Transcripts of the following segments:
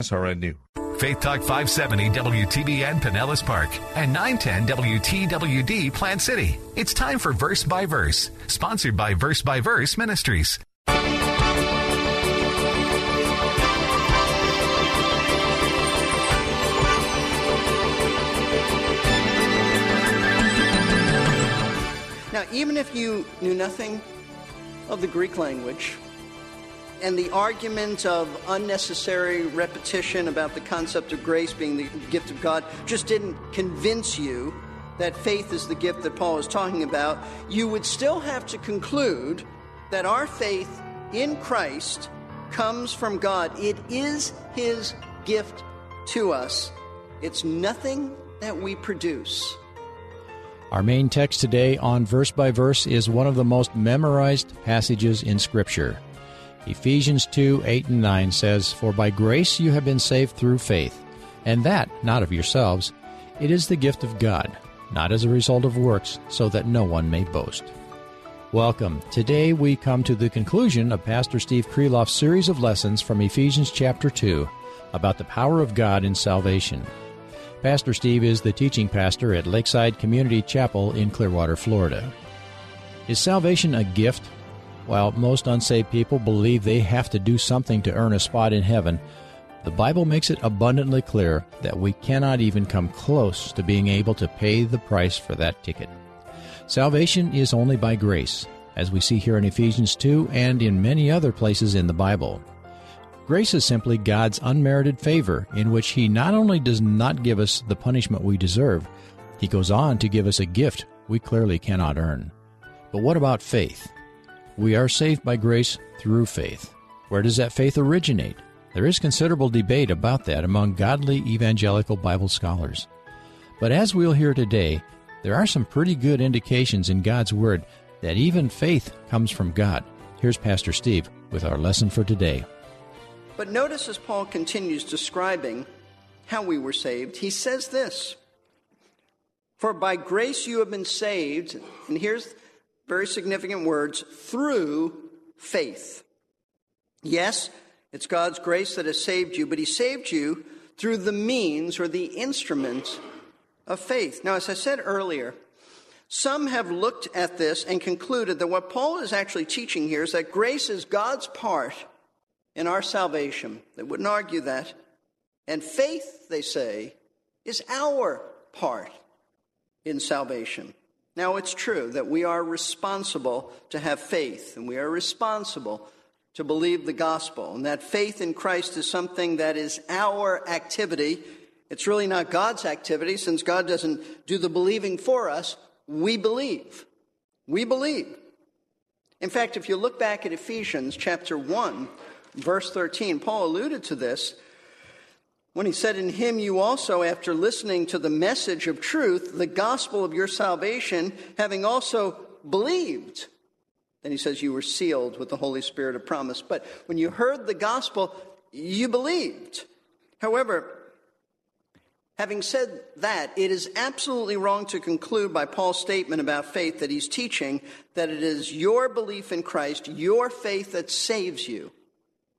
SRN New. Faith Talk 570 WTBN Pinellas Park and 910 WTWD Plant City. It's time for Verse by Verse, sponsored by Verse by Verse Ministries. Now, even if you knew nothing of the Greek language, and the argument of unnecessary repetition about the concept of grace being the gift of God just didn't convince you that faith is the gift that Paul is talking about, you would still have to conclude that our faith in Christ comes from God. It is His gift to us, it's nothing that we produce. Our main text today on verse by verse is one of the most memorized passages in Scripture. Ephesians 2 8 and 9 says, For by grace you have been saved through faith, and that not of yourselves. It is the gift of God, not as a result of works, so that no one may boast. Welcome. Today we come to the conclusion of Pastor Steve Kreloff's series of lessons from Ephesians chapter 2 about the power of God in salvation. Pastor Steve is the teaching pastor at Lakeside Community Chapel in Clearwater, Florida. Is salvation a gift? While most unsaved people believe they have to do something to earn a spot in heaven, the Bible makes it abundantly clear that we cannot even come close to being able to pay the price for that ticket. Salvation is only by grace, as we see here in Ephesians 2 and in many other places in the Bible. Grace is simply God's unmerited favor in which He not only does not give us the punishment we deserve, He goes on to give us a gift we clearly cannot earn. But what about faith? We are saved by grace through faith. Where does that faith originate? There is considerable debate about that among godly evangelical Bible scholars. But as we'll hear today, there are some pretty good indications in God's Word that even faith comes from God. Here's Pastor Steve with our lesson for today. But notice as Paul continues describing how we were saved, he says this For by grace you have been saved, and here's very significant words through faith. Yes, it's God's grace that has saved you, but he saved you through the means or the instrument of faith. Now, as I said earlier, some have looked at this and concluded that what Paul is actually teaching here is that grace is God's part in our salvation. They wouldn't argue that. And faith, they say, is our part in salvation. Now, it's true that we are responsible to have faith, and we are responsible to believe the gospel, and that faith in Christ is something that is our activity. It's really not God's activity, since God doesn't do the believing for us. We believe. We believe. In fact, if you look back at Ephesians chapter 1, verse 13, Paul alluded to this when he said, In him you also, after listening to the message of truth, the gospel of your salvation, having also believed. Then he says, You were sealed with the Holy Spirit of promise. But when you heard the gospel, you believed. However, Having said that, it is absolutely wrong to conclude by Paul's statement about faith that he's teaching that it is your belief in Christ, your faith that saves you.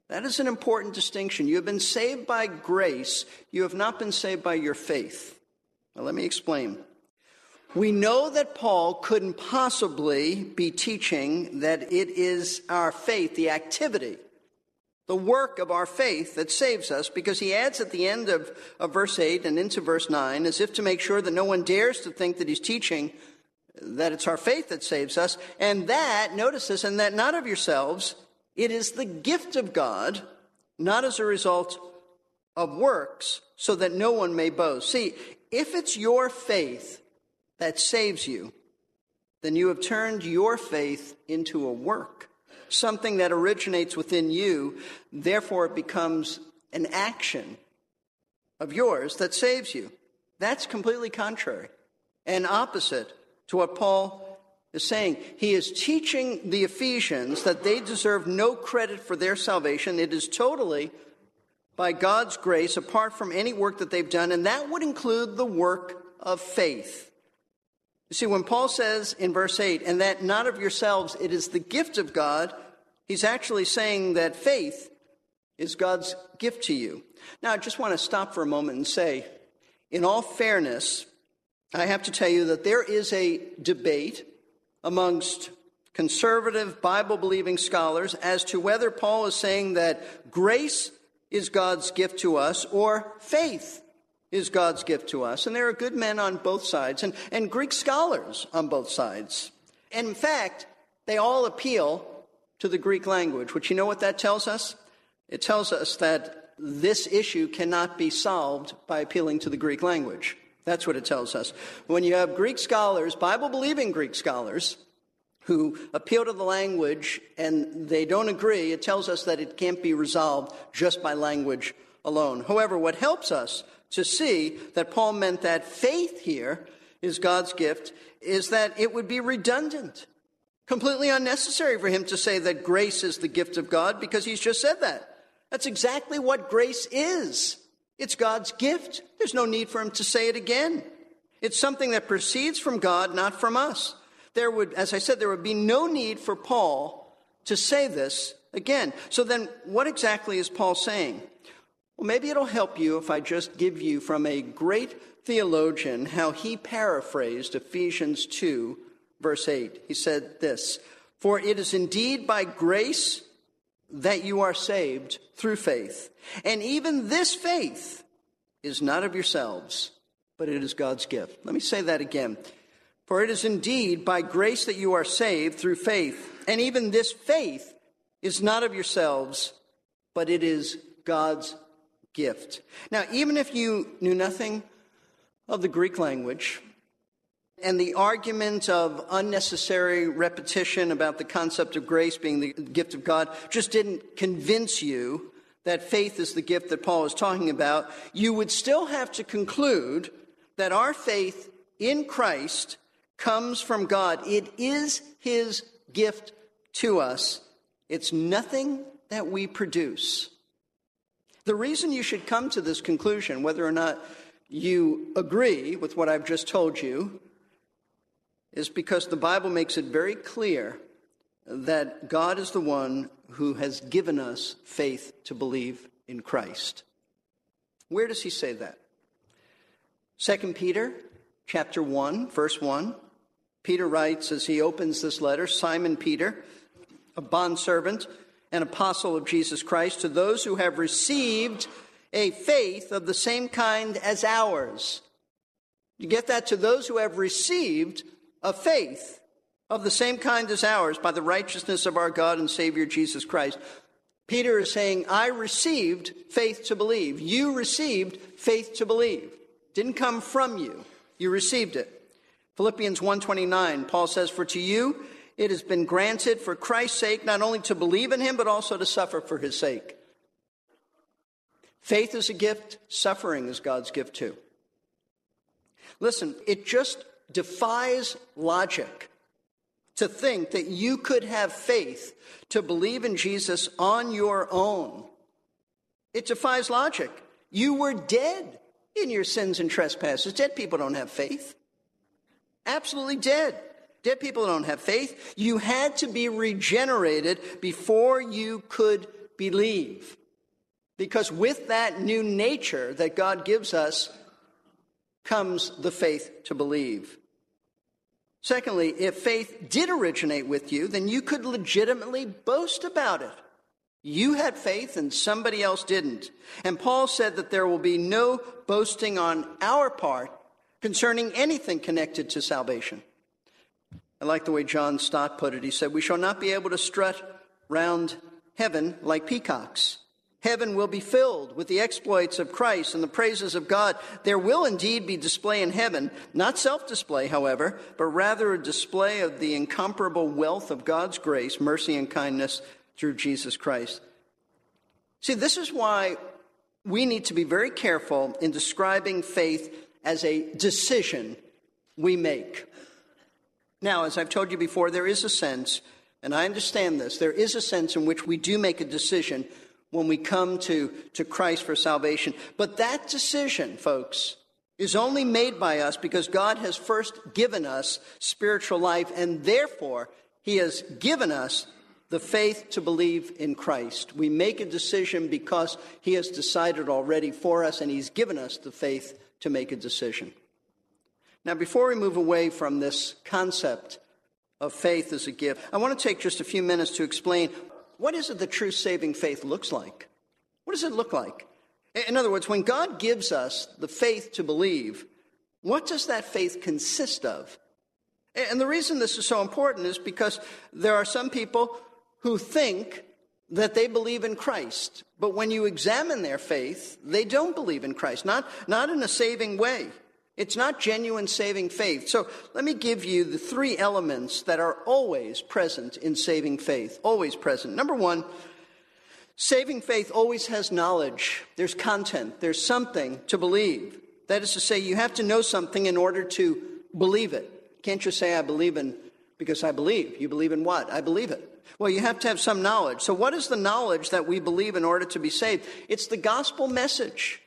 That is an important distinction. You have been saved by grace, you have not been saved by your faith. Now, let me explain. We know that Paul couldn't possibly be teaching that it is our faith, the activity, the work of our faith that saves us, because he adds at the end of, of verse 8 and into verse 9, as if to make sure that no one dares to think that he's teaching that it's our faith that saves us, and that, notice this, and that not of yourselves, it is the gift of God, not as a result of works, so that no one may boast. See, if it's your faith that saves you, then you have turned your faith into a work, something that originates within you. Therefore, it becomes an action of yours that saves you. That's completely contrary and opposite to what Paul is saying. He is teaching the Ephesians that they deserve no credit for their salvation. It is totally by God's grace, apart from any work that they've done, and that would include the work of faith. You see, when Paul says in verse 8, and that not of yourselves, it is the gift of God, he's actually saying that faith is God's gift to you. Now, I just want to stop for a moment and say, in all fairness, I have to tell you that there is a debate amongst conservative Bible believing scholars as to whether Paul is saying that grace is God's gift to us or faith is God's gift to us. And there are good men on both sides and, and Greek scholars on both sides. And in fact, they all appeal to the Greek language, which you know what that tells us? It tells us that this issue cannot be solved by appealing to the Greek language. That's what it tells us. When you have Greek scholars, Bible believing Greek scholars, who appeal to the language and they don't agree, it tells us that it can't be resolved just by language alone. However, what helps us to see that Paul meant that faith here is God's gift is that it would be redundant, completely unnecessary for him to say that grace is the gift of God because he's just said that. That's exactly what grace is. It's God's gift. There's no need for him to say it again. It's something that proceeds from God, not from us there would, as I said, there would be no need for Paul to say this again. So then, what exactly is Paul saying? Well, maybe it'll help you if I just give you from a great theologian how he paraphrased Ephesians 2, verse 8. He said this For it is indeed by grace that you are saved through faith. And even this faith is not of yourselves, but it is God's gift. Let me say that again. For it is indeed by grace that you are saved through faith. And even this faith is not of yourselves, but it is God's gift. Now, even if you knew nothing of the Greek language, and the argument of unnecessary repetition about the concept of grace being the gift of God just didn't convince you that faith is the gift that Paul is talking about, you would still have to conclude that our faith in Christ comes from God. It is His gift to us. It's nothing that we produce. The reason you should come to this conclusion, whether or not you agree with what I've just told you, is because the Bible makes it very clear that God is the one who has given us faith to believe in Christ. Where does he say that? 2 Peter chapter 1 verse 1 Peter writes as he opens this letter Simon Peter, a bondservant and apostle of Jesus Christ, to those who have received a faith of the same kind as ours. You get that? To those who have received a faith of the same kind as ours by the righteousness of our God and Savior Jesus Christ. Peter is saying, I received faith to believe. You received faith to believe. Didn't come from you. You received it. Philippians 1:29 Paul says for to you it has been granted for Christ's sake not only to believe in him but also to suffer for his sake. Faith is a gift, suffering is God's gift too. Listen, it just defies logic to think that you could have faith to believe in Jesus on your own. It defies logic. You were dead in your sins and trespasses. Dead people don't have faith absolutely dead. Dead people don't have faith. You had to be regenerated before you could believe. Because with that new nature that God gives us comes the faith to believe. Secondly, if faith did originate with you, then you could legitimately boast about it. You had faith and somebody else didn't. And Paul said that there will be no boasting on our part concerning anything connected to salvation. I like the way John Stott put it. He said, We shall not be able to strut round heaven like peacocks. Heaven will be filled with the exploits of Christ and the praises of God. There will indeed be display in heaven, not self display, however, but rather a display of the incomparable wealth of God's grace, mercy, and kindness through Jesus Christ. See, this is why we need to be very careful in describing faith as a decision we make. Now, as I've told you before, there is a sense, and I understand this, there is a sense in which we do make a decision when we come to, to Christ for salvation. But that decision, folks, is only made by us because God has first given us spiritual life, and therefore He has given us the faith to believe in Christ. We make a decision because He has decided already for us, and He's given us the faith to make a decision. Now, before we move away from this concept of faith as a gift, I want to take just a few minutes to explain what is it that true saving faith looks like? What does it look like? In other words, when God gives us the faith to believe, what does that faith consist of? And the reason this is so important is because there are some people who think that they believe in Christ, but when you examine their faith, they don't believe in Christ, not, not in a saving way. It's not genuine saving faith. So let me give you the three elements that are always present in saving faith, always present. Number one, saving faith always has knowledge, there's content, there's something to believe. That is to say, you have to know something in order to believe it. Can't just say, I believe in because I believe. You believe in what? I believe it. Well, you have to have some knowledge. So, what is the knowledge that we believe in order to be saved? It's the gospel message.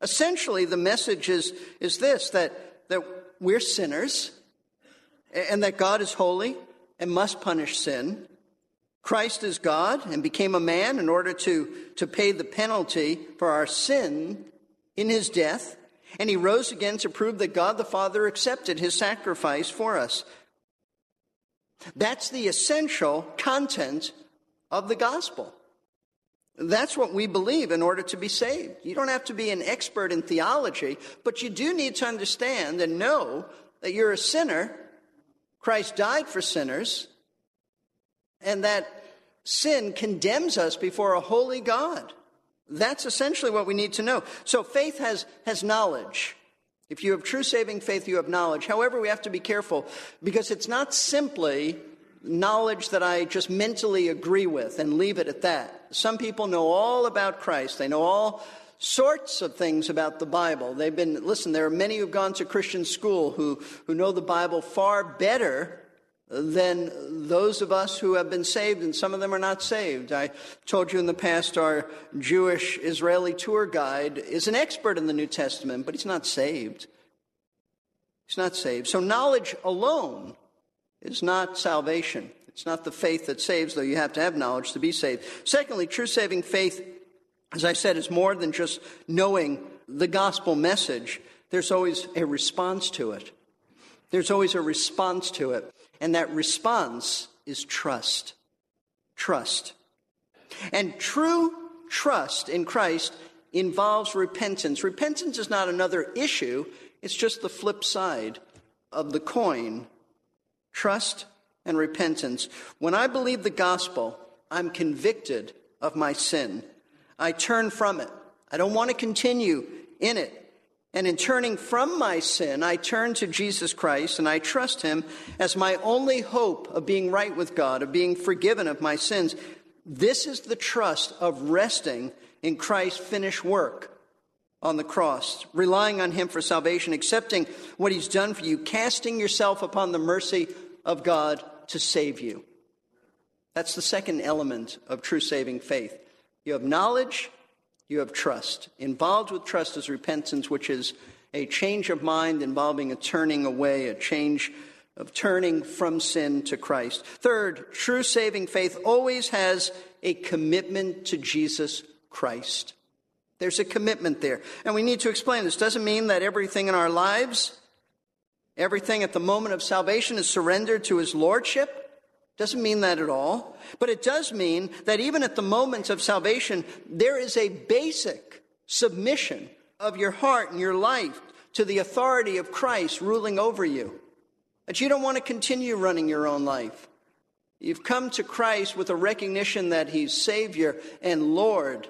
Essentially, the message is, is this that, that we're sinners and that God is holy and must punish sin. Christ is God and became a man in order to, to pay the penalty for our sin in his death. And he rose again to prove that God the Father accepted his sacrifice for us. That's the essential content of the gospel. That's what we believe in order to be saved. You don't have to be an expert in theology, but you do need to understand and know that you're a sinner. Christ died for sinners, and that sin condemns us before a holy God. That's essentially what we need to know. So faith has, has knowledge. If you have true saving faith, you have knowledge. However, we have to be careful because it's not simply knowledge that I just mentally agree with and leave it at that. Some people know all about Christ. They know all sorts of things about the Bible. They've been, listen, there are many who've gone to Christian school who, who know the Bible far better than those of us who have been saved, and some of them are not saved. I told you in the past our Jewish Israeli tour guide is an expert in the New Testament, but he's not saved. He's not saved. So knowledge alone is not salvation. It's not the faith that saves, though you have to have knowledge to be saved. Secondly, true saving faith, as I said, is more than just knowing the gospel message. There's always a response to it. There's always a response to it. And that response is trust. Trust. And true trust in Christ involves repentance. Repentance is not another issue, it's just the flip side of the coin trust, and repentance. When I believe the gospel, I'm convicted of my sin. I turn from it. I don't want to continue in it. And in turning from my sin, I turn to Jesus Christ and I trust Him as my only hope of being right with God, of being forgiven of my sins. This is the trust of resting in Christ's finished work on the cross, relying on Him for salvation, accepting what He's done for you, casting yourself upon the mercy of God to save you. That's the second element of true saving faith. You have knowledge, you have trust. Involved with trust is repentance, which is a change of mind involving a turning away, a change of turning from sin to Christ. Third, true saving faith always has a commitment to Jesus Christ. There's a commitment there. And we need to explain this. Doesn't mean that everything in our lives Everything at the moment of salvation is surrendered to his lordship. Doesn't mean that at all. But it does mean that even at the moment of salvation, there is a basic submission of your heart and your life to the authority of Christ ruling over you. That you don't want to continue running your own life. You've come to Christ with a recognition that He's Savior and Lord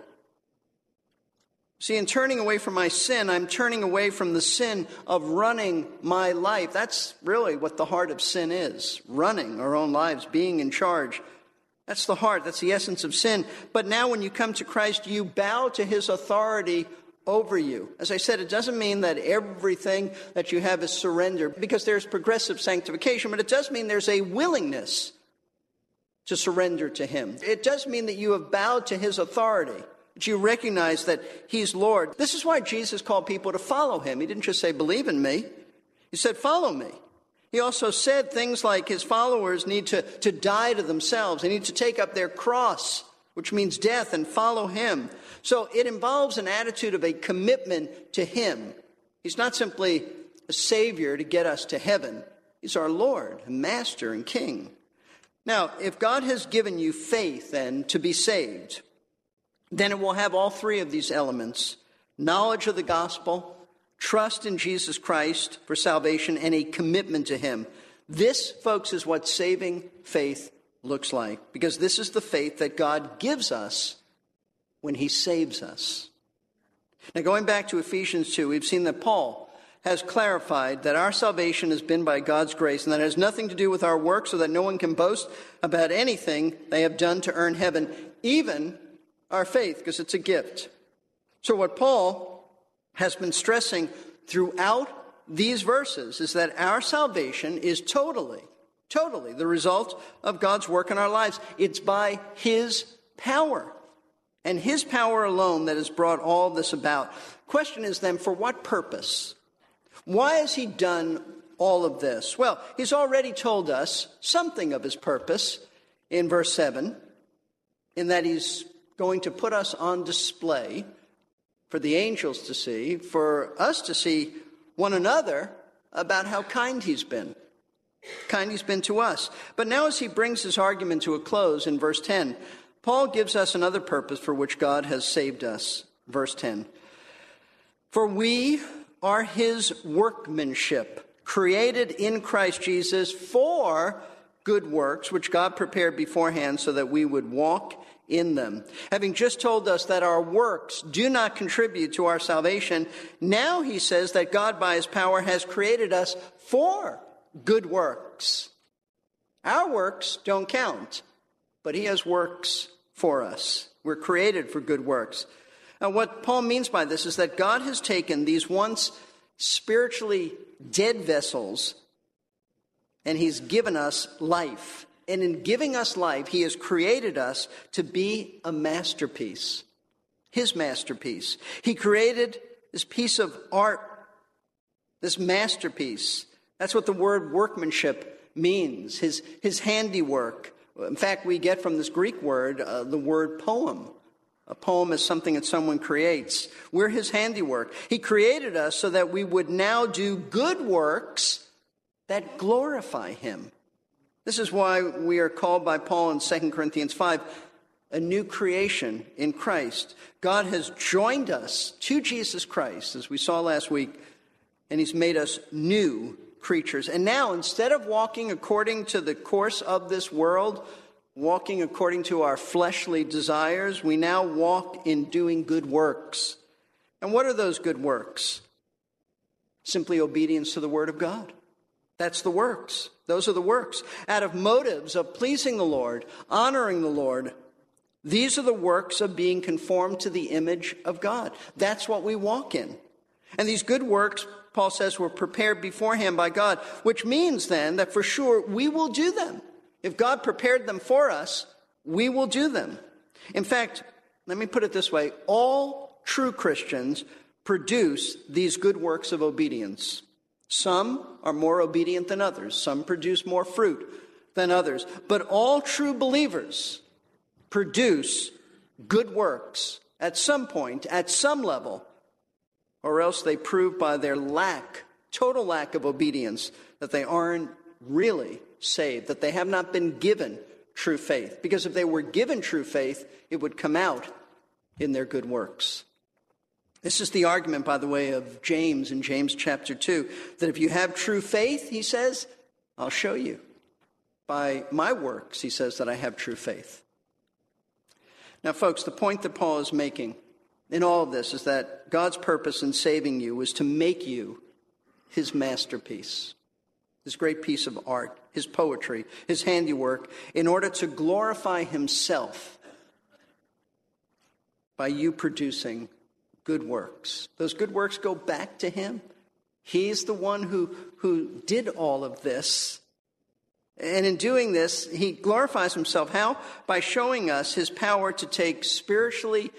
See, in turning away from my sin, I'm turning away from the sin of running my life. That's really what the heart of sin is running our own lives, being in charge. That's the heart, that's the essence of sin. But now, when you come to Christ, you bow to his authority over you. As I said, it doesn't mean that everything that you have is surrender, because there's progressive sanctification, but it does mean there's a willingness to surrender to him. It does mean that you have bowed to his authority. That you recognize that he's Lord. This is why Jesus called people to follow him. He didn't just say, Believe in me, he said, Follow me. He also said things like his followers need to, to die to themselves. They need to take up their cross, which means death, and follow him. So it involves an attitude of a commitment to him. He's not simply a savior to get us to heaven. He's our Lord, master, and king. Now, if God has given you faith then to be saved, then it will have all three of these elements knowledge of the gospel, trust in Jesus Christ for salvation, and a commitment to Him. This, folks, is what saving faith looks like, because this is the faith that God gives us when He saves us. Now, going back to Ephesians 2, we've seen that Paul has clarified that our salvation has been by God's grace and that it has nothing to do with our work, so that no one can boast about anything they have done to earn heaven, even our faith, because it's a gift. So, what Paul has been stressing throughout these verses is that our salvation is totally, totally the result of God's work in our lives. It's by His power and His power alone that has brought all this about. Question is then, for what purpose? Why has He done all of this? Well, He's already told us something of His purpose in verse 7, in that He's going to put us on display for the angels to see, for us to see one another about how kind he's been. Kind he's been to us. But now, as he brings his argument to a close in verse 10, Paul gives us another purpose for which God has saved us. Verse 10 For we are his workmanship, created in Christ Jesus for good works, which God prepared beforehand so that we would walk in them. Having just told us that our works do not contribute to our salvation, now he says that God, by his power, has created us for good works. Our works don't count, but he has works for us. We're created for good works. Now, what Paul means by this is that God has taken these once spiritually dead vessels and he's given us life. And in giving us life, He has created us to be a masterpiece, His masterpiece. He created this piece of art, this masterpiece. That's what the word workmanship means, His, his handiwork. In fact, we get from this Greek word uh, the word poem. A poem is something that someone creates. We're his handiwork. He created us so that we would now do good works that glorify him. This is why we are called by Paul in 2 Corinthians 5 a new creation in Christ. God has joined us to Jesus Christ, as we saw last week, and He's made us new creatures. And now, instead of walking according to the course of this world, walking according to our fleshly desires, we now walk in doing good works. And what are those good works? Simply obedience to the Word of God. That's the works. Those are the works. Out of motives of pleasing the Lord, honoring the Lord, these are the works of being conformed to the image of God. That's what we walk in. And these good works, Paul says, were prepared beforehand by God, which means then that for sure we will do them. If God prepared them for us, we will do them. In fact, let me put it this way all true Christians produce these good works of obedience. Some are more obedient than others, some produce more fruit than others. But all true believers produce good works at some point, at some level, or else they prove by their lack, total lack of obedience, that they aren't really saved, that they have not been given true faith. Because if they were given true faith, it would come out in their good works. This is the argument, by the way, of James in James chapter 2 that if you have true faith, he says, I'll show you. By my works, he says that I have true faith. Now, folks, the point that Paul is making in all of this is that God's purpose in saving you was to make you his masterpiece. his great piece of art, his poetry, his handiwork, in order to glorify himself by you producing good works. Those good works go back to him. He's the one who, who did all of this. And in doing this, he glorifies himself. How? By showing us his power to take spiritually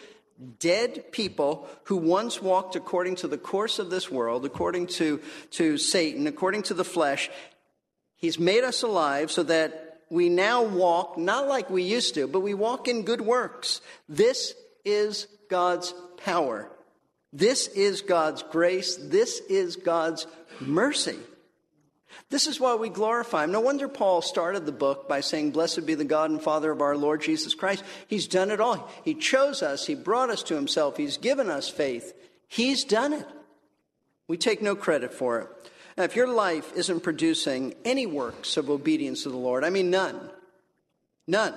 dead people who once walked according to the course of this world, according to, to Satan, according to the flesh. He's made us alive so that we now walk not like we used to, but we walk in good works. This is God's power. This is God's grace. This is God's mercy. This is why we glorify him. No wonder Paul started the book by saying, Blessed be the God and Father of our Lord Jesus Christ. He's done it all. He chose us, He brought us to Himself, He's given us faith. He's done it. We take no credit for it. Now, if your life isn't producing any works of obedience to the Lord, I mean none, none,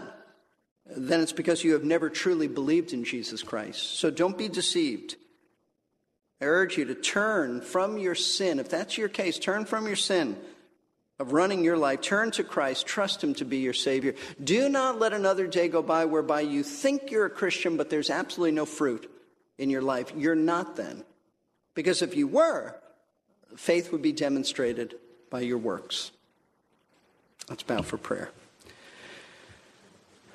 then it's because you have never truly believed in Jesus Christ. So don't be deceived. I urge you to turn from your sin. If that's your case, turn from your sin of running your life. Turn to Christ. Trust Him to be your Savior. Do not let another day go by whereby you think you're a Christian, but there's absolutely no fruit in your life. You're not then. Because if you were, faith would be demonstrated by your works. Let's bow for prayer.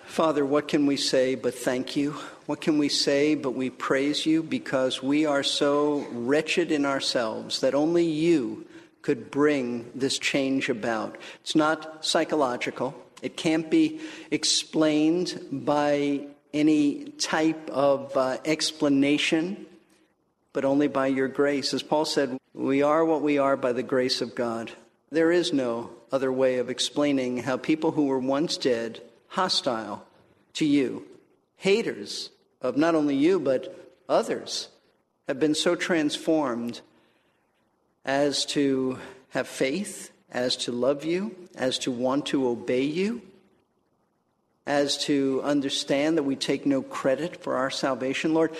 Father, what can we say but thank you? What can we say but we praise you because we are so wretched in ourselves that only you could bring this change about. It's not psychological, it can't be explained by any type of uh, explanation, but only by your grace. As Paul said, we are what we are by the grace of God. There is no other way of explaining how people who were once dead, hostile to you, haters of not only you, but others, have been so transformed as to have faith, as to love you, as to want to obey you, as to understand that we take no credit for our salvation. Lord,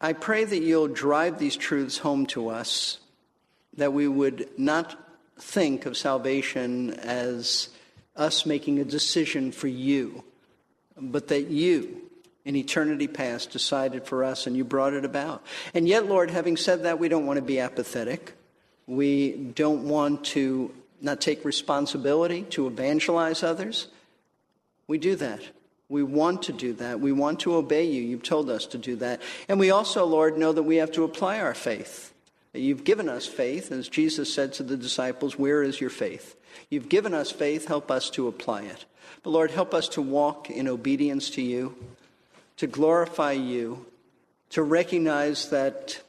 I pray that you'll drive these truths home to us, that we would not think of salvation as us making a decision for you, but that you, in eternity past, decided for us and you brought it about. And yet, Lord, having said that, we don't want to be apathetic. We don't want to not take responsibility to evangelize others. We do that. We want to do that. We want to obey you. You've told us to do that. And we also, Lord, know that we have to apply our faith. You've given us faith, as Jesus said to the disciples, Where is your faith? You've given us faith, help us to apply it. But Lord, help us to walk in obedience to you, to glorify you, to recognize that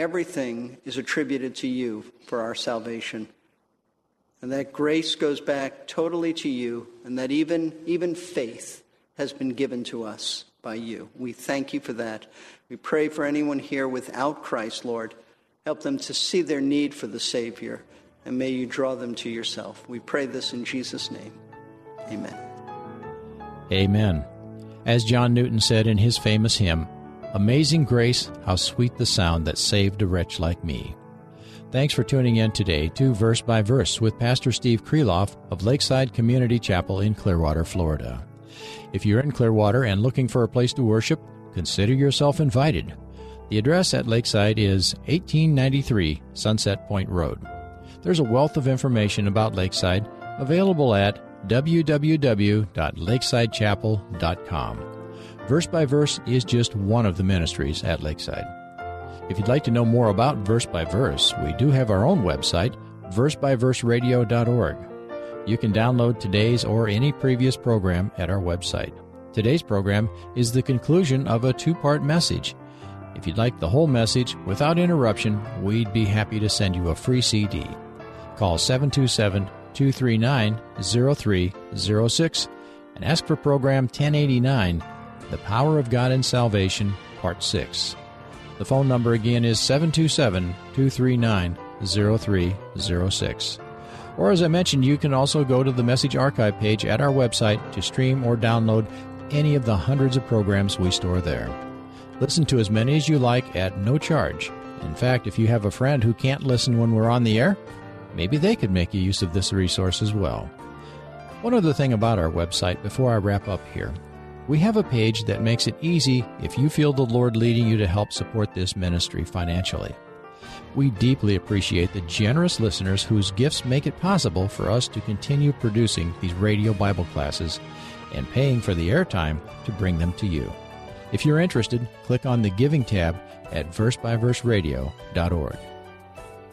Everything is attributed to you for our salvation. And that grace goes back totally to you, and that even, even faith has been given to us by you. We thank you for that. We pray for anyone here without Christ, Lord. Help them to see their need for the Savior, and may you draw them to yourself. We pray this in Jesus' name. Amen. Amen. As John Newton said in his famous hymn, Amazing grace, how sweet the sound that saved a wretch like me. Thanks for tuning in today to Verse by Verse with Pastor Steve Kreloff of Lakeside Community Chapel in Clearwater, Florida. If you're in Clearwater and looking for a place to worship, consider yourself invited. The address at Lakeside is 1893 Sunset Point Road. There's a wealth of information about Lakeside available at www.lakesidechapel.com. Verse by Verse is just one of the ministries at Lakeside. If you'd like to know more about Verse by Verse, we do have our own website, versebyverseradio.org. You can download today's or any previous program at our website. Today's program is the conclusion of a two part message. If you'd like the whole message without interruption, we'd be happy to send you a free CD. Call 727 239 0306 and ask for program 1089 the Power of God in Salvation, Part 6. The phone number again is 727 239 0306. Or, as I mentioned, you can also go to the message archive page at our website to stream or download any of the hundreds of programs we store there. Listen to as many as you like at no charge. In fact, if you have a friend who can't listen when we're on the air, maybe they could make use of this resource as well. One other thing about our website before I wrap up here. We have a page that makes it easy if you feel the Lord leading you to help support this ministry financially. We deeply appreciate the generous listeners whose gifts make it possible for us to continue producing these radio Bible classes and paying for the airtime to bring them to you. If you're interested, click on the Giving tab at versebyverseradio.org.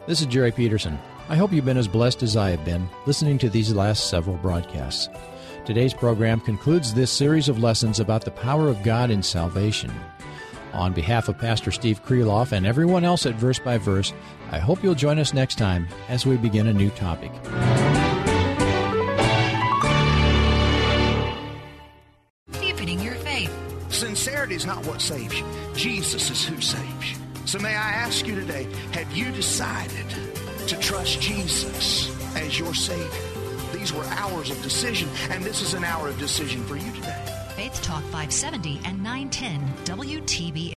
This is Jerry Peterson. I hope you've been as blessed as I have been listening to these last several broadcasts. Today's program concludes this series of lessons about the power of God in salvation. On behalf of Pastor Steve Kreloff and everyone else at Verse by Verse, I hope you'll join us next time as we begin a new topic. Not what saves you. Jesus is who saves you. So may I ask you today, have you decided to trust Jesus as your Savior? These were hours of decision, and this is an hour of decision for you today. Faith Talk 570 and 910 WTB.